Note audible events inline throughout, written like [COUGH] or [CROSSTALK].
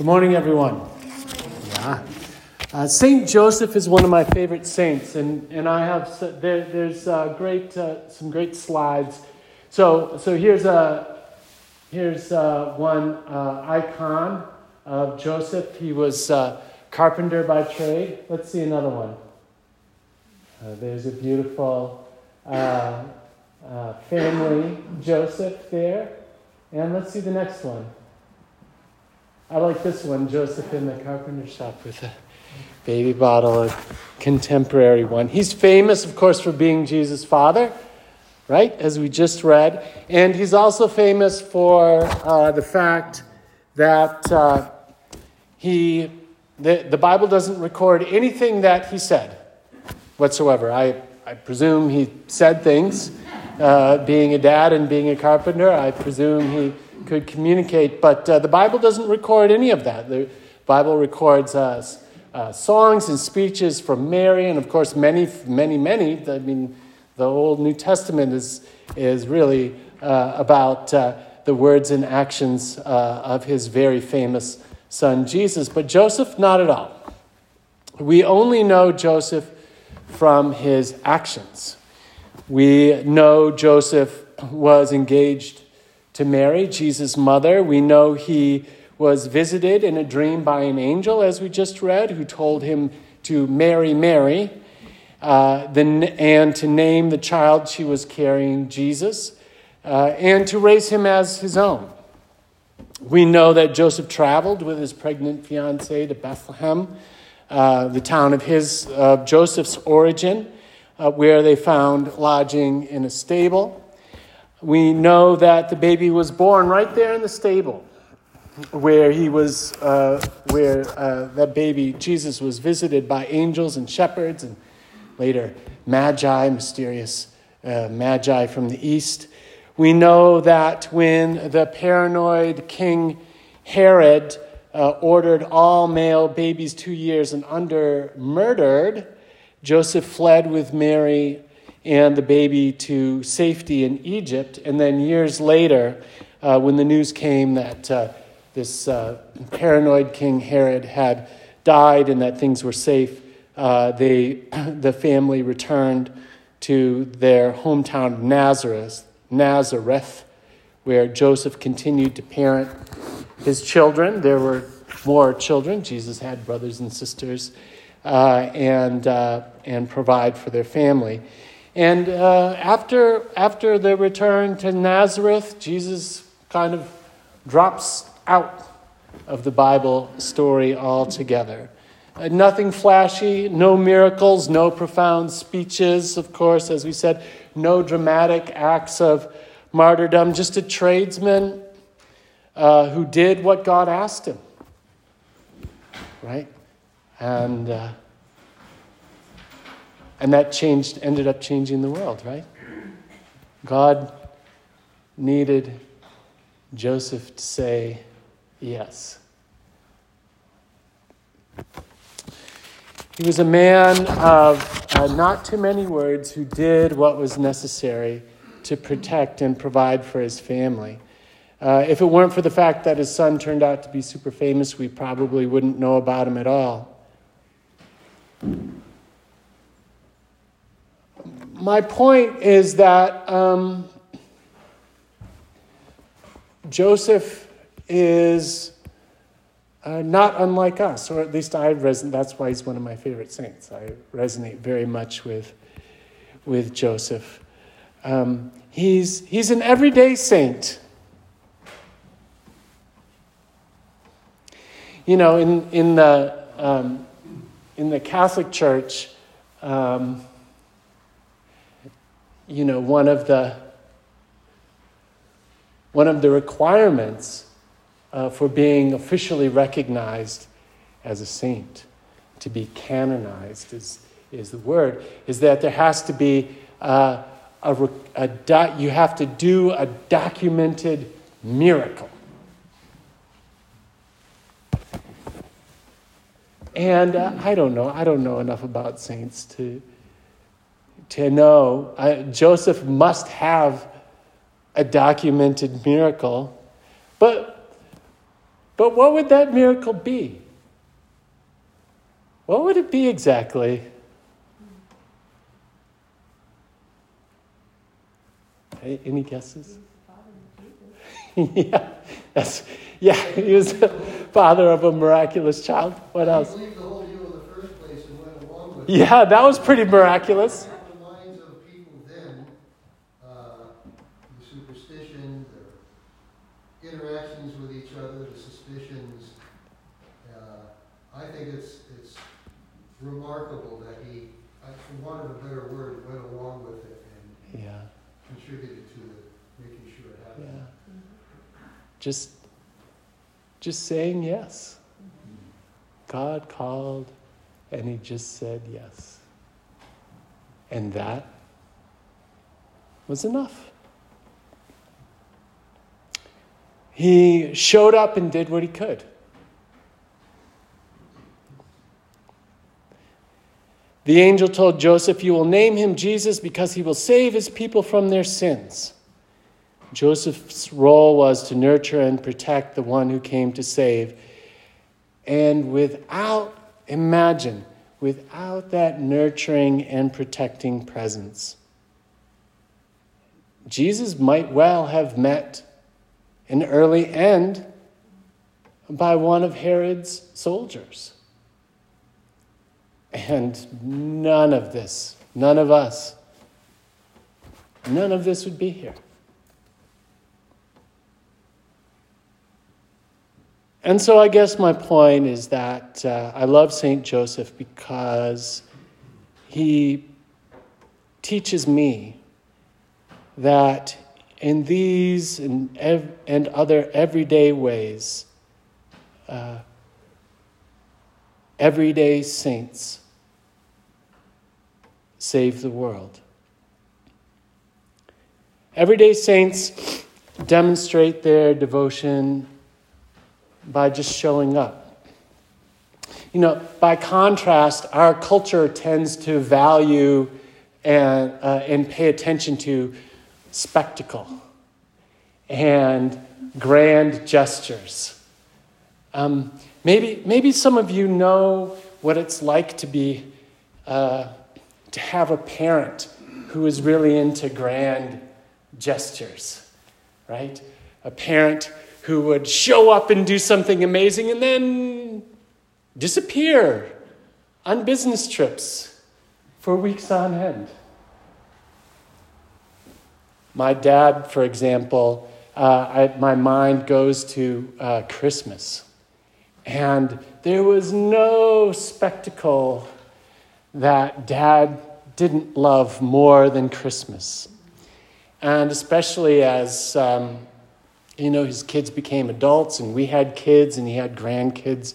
Good morning, everyone. Yeah. Uh, Saint Joseph is one of my favorite saints, and, and I have there, there's uh, great uh, some great slides. So so here's a here's uh, one uh, icon of Joseph. He was uh, carpenter by trade. Let's see another one. there's a beautiful family Joseph there, and let's see the next one. I like this one, Joseph in the carpenter shop with a baby bottle, a contemporary one. He's famous, of course, for being Jesus' father, right, as we just read. And he's also famous for uh, the fact that uh, he, the, the Bible doesn't record anything that he said whatsoever. I, I presume he said things, uh, being a dad and being a carpenter. I presume he could communicate. But uh, the Bible doesn't record any of that. The Bible records uh, uh, songs and speeches from Mary, and of course, many, many, many. I mean, the Old New Testament is, is really uh, about uh, the words and actions uh, of his very famous son Jesus. But Joseph, not at all. We only know Joseph from his actions. We know Joseph was engaged to Mary, Jesus' mother. We know he was visited in a dream by an angel, as we just read, who told him to marry Mary uh, and to name the child she was carrying Jesus uh, and to raise him as his own. We know that Joseph traveled with his pregnant fiancee to Bethlehem, uh, the town of his, Joseph's origin, uh, where they found lodging in a stable. We know that the baby was born right there in the stable where he was, uh, where uh, that baby, Jesus, was visited by angels and shepherds and later magi, mysterious uh, magi from the east. We know that when the paranoid King Herod uh, ordered all male babies two years and under murdered, Joseph fled with Mary and the baby to safety in Egypt. And then years later, uh, when the news came that uh, this uh, paranoid King Herod had died and that things were safe, uh, they, [CLEARS THROAT] the family returned to their hometown of Nazareth, Nazareth, where Joseph continued to parent his children. There were more children. Jesus had brothers and sisters, uh, and, uh, and provide for their family. And uh, after, after the return to Nazareth, Jesus kind of drops out of the Bible story altogether. Uh, nothing flashy, no miracles, no profound speeches, of course, as we said, no dramatic acts of martyrdom, just a tradesman uh, who did what God asked him. Right? And uh, and that changed, ended up changing the world, right? God needed Joseph to say yes. He was a man of uh, not too many words who did what was necessary to protect and provide for his family. Uh, if it weren't for the fact that his son turned out to be super famous, we probably wouldn't know about him at all my point is that um, Joseph is uh, not unlike us, or at least I resonate. That's why he's one of my favorite saints. I resonate very much with, with Joseph. Um, he's, he's an everyday saint. You know, in, in, the, um, in the Catholic Church, um, you know, one of the one of the requirements uh, for being officially recognized as a saint, to be canonized is, is the word, is that there has to be uh, a, a do, you have to do a documented miracle. And uh, I don't know, I don't know enough about saints to, to know uh, Joseph must have a documented miracle. But But what would that miracle be? What would it be exactly? Any guesses? [LAUGHS] yeah, that's, yeah, he was the father of a miraculous child. What else? Yeah, that was pretty miraculous. interactions with each other, the suspicions. Uh, I think it's it's remarkable that he, for want of a better word, went along with it and yeah. contributed to the, making sure it happened. Yeah. Just, just saying yes. God called, and he just said yes, and that was enough. He showed up and did what he could. The angel told Joseph, You will name him Jesus because he will save his people from their sins. Joseph's role was to nurture and protect the one who came to save. And without, imagine, without that nurturing and protecting presence, Jesus might well have met an early end by one of Herod's soldiers. And none of this, none of us, none of this would be here. And so I guess my point is that uh, I love St. Joseph because he teaches me that in these and, ev- and other everyday ways, uh, everyday saints save the world. Everyday saints demonstrate their devotion by just showing up. You know, by contrast, our culture tends to value and, uh, and pay attention to spectacle and grand gestures. Um, maybe, maybe some of you know what it's like to be uh, to have a parent who is really into grand gestures, right? A parent who would show up and do something amazing and then disappear on business trips for weeks on end. My dad, for example, uh, I, my mind goes to uh, Christmas. And there was no spectacle that dad didn't love more than Christmas. And especially as, um, you know, his kids became adults and we had kids and he had grandkids,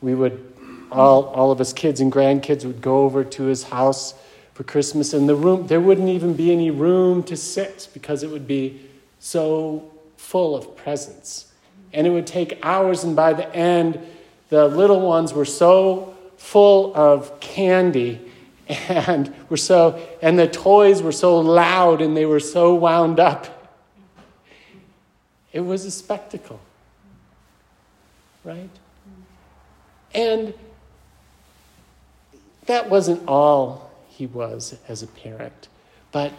we would, all, all of us kids and grandkids would go over to his house for Christmas, and the room there wouldn't even be any room to sit because it would be so full of presents. And it would take hours, and by the end, the little ones were so full of candy [LAUGHS] and were so and the toys were so loud and they were so wound up. It was a spectacle. Right? And that wasn't all he was as a parent. But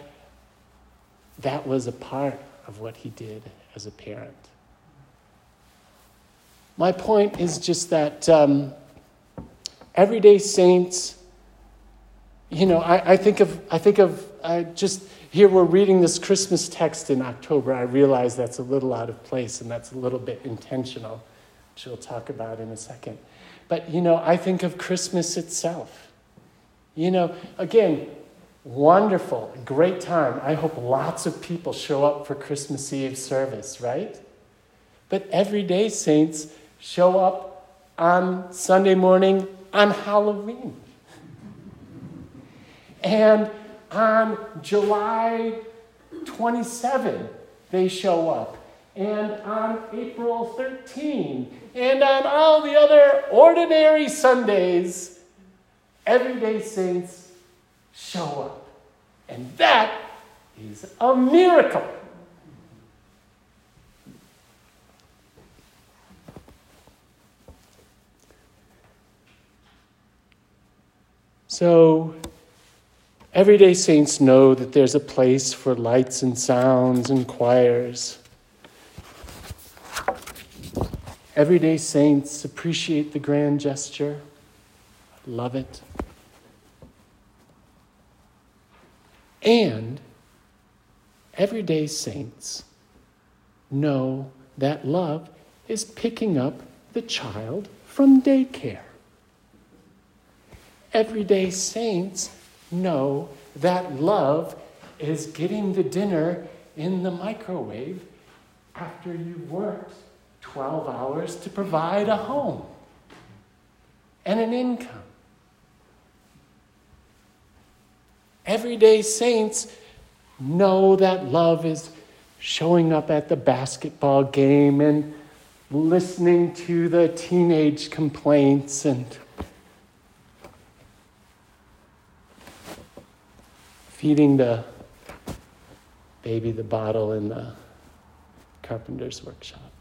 that was a part of what he did as a parent. My point is just that um, everyday saints, you know, I, I, think of, I think of, I just, here we're reading this Christmas text in October. I realize that's a little out of place and that's a little bit intentional, which we'll talk about in a second. But, you know, I think of Christmas itself. You know, again, wonderful, great time. I hope lots of people show up for Christmas Eve service, right? But everyday saints show up on Sunday morning on Halloween. And on July 27, they show up. And on April 13, and on all the other ordinary Sundays, everyday saints show up. And that is a miracle. So, everyday saints know that there's a place for lights and sounds and choirs. Everyday saints appreciate the grand gesture, love it. And everyday saints know that love is picking up the child from daycare. Everyday saints know that love is getting the dinner in the microwave after you've worked 12 hours to provide a home and an income. Everyday saints know that love is showing up at the basketball game and listening to the teenage complaints and feeding the baby the bottle in the carpenter's workshop.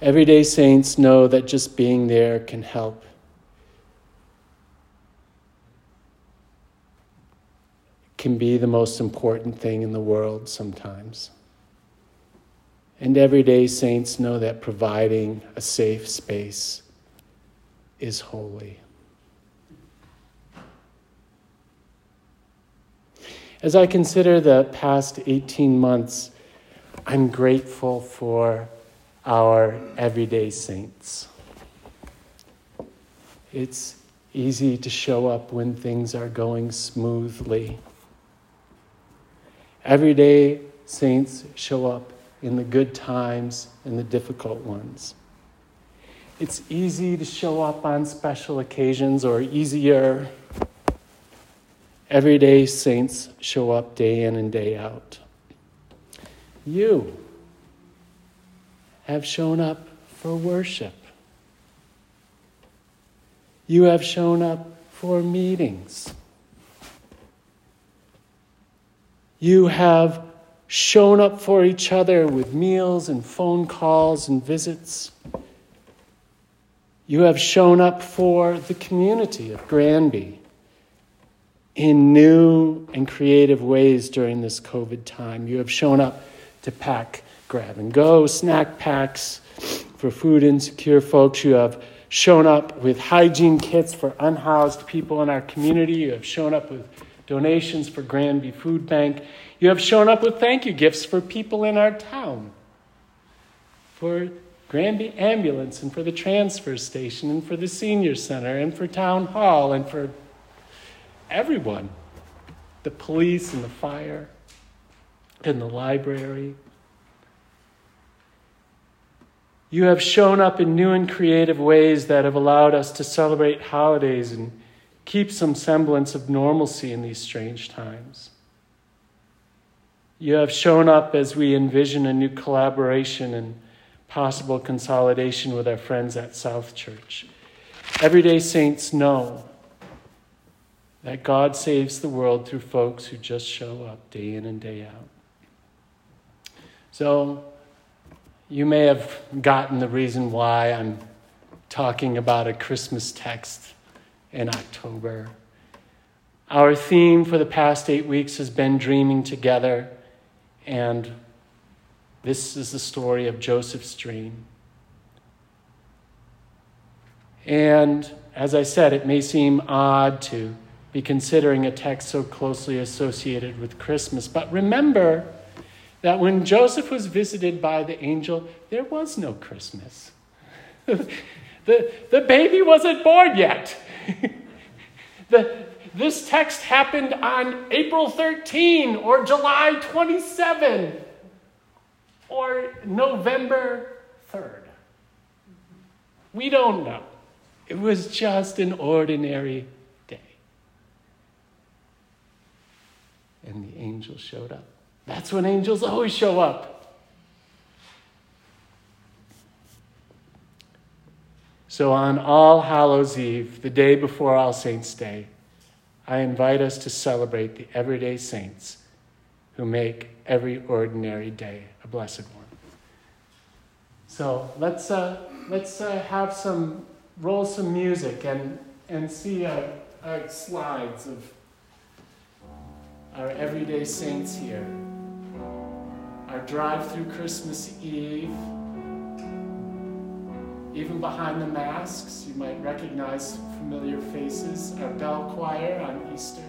Everyday saints know that just being there can help. Can be the most important thing in the world sometimes. And everyday saints know that providing a safe space is holy. As I consider the past 18 months, I'm grateful for our everyday saints. It's easy to show up when things are going smoothly. Everyday saints show up in the good times and the difficult ones. It's easy to show up on special occasions, or easier. Everyday saints show up day in and day out. You have shown up for worship. You have shown up for meetings. You have shown up for each other with meals and phone calls and visits. You have shown up for the community of Granby in new and creative ways during this COVID time. You have shown up to pack grab and go snack packs for food insecure folks. You have shown up with hygiene kits for unhoused people in our community. You have shown up with donations for Granby Food Bank. You have shown up with thank you gifts for people in our town, for Granby Ambulance, and for the transfer station, and for the senior center, and for town hall, and for everyone the police, and the fire, and the library. You have shown up in new and creative ways that have allowed us to celebrate holidays and keep some semblance of normalcy in these strange times. You have shown up as we envision a new collaboration and possible consolidation with our friends at South Church. Everyday saints know that God saves the world through folks who just show up day in and day out. So, you may have gotten the reason why I'm talking about a Christmas text in October. Our theme for the past eight weeks has been dreaming together, and this is the story of Joseph's dream. And as I said, it may seem odd to be considering a text so closely associated with Christmas, but remember that when Joseph was visited by the angel, there was no Christmas. [LAUGHS] the, the baby wasn't born yet. [LAUGHS] the, this text happened on April 13 or July 27 or November 3rd. We don't know. It was just an ordinary day. The angel showed up. That's when angels always show up. So, on All Hallows Eve, the day before All Saints' Day, I invite us to celebrate the everyday saints who make every ordinary day a blessed one. So, let's, uh, let's uh, have some roll some music and, and see our, our slides of our everyday saints here. Our drive through Christmas Eve. Even behind the masks, you might recognize familiar faces. Our bell choir on Easter.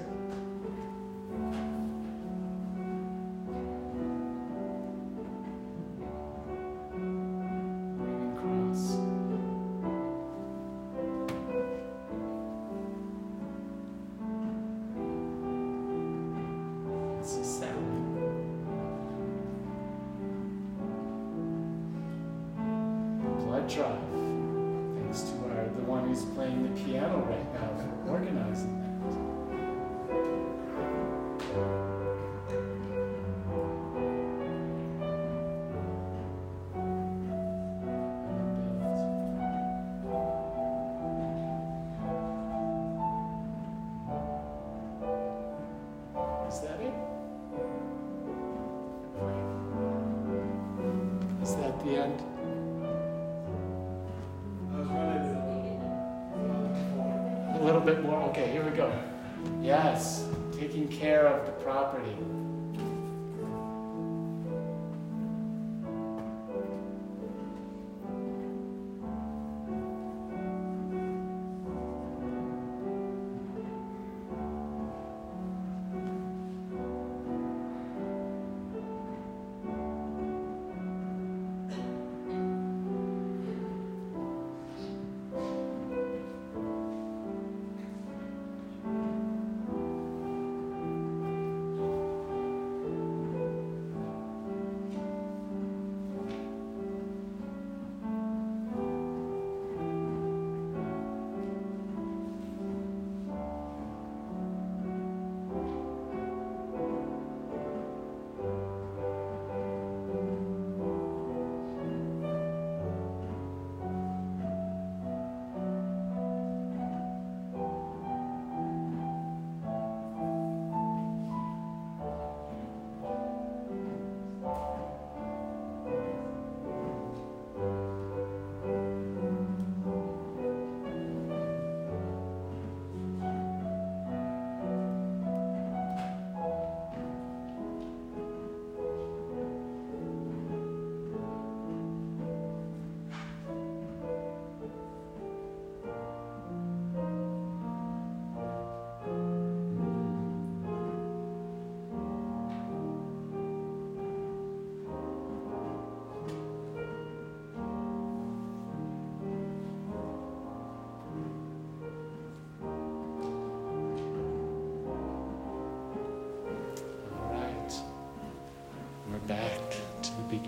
Bit more. Okay, here we go. Yes, taking care of the property.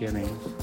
Beginning.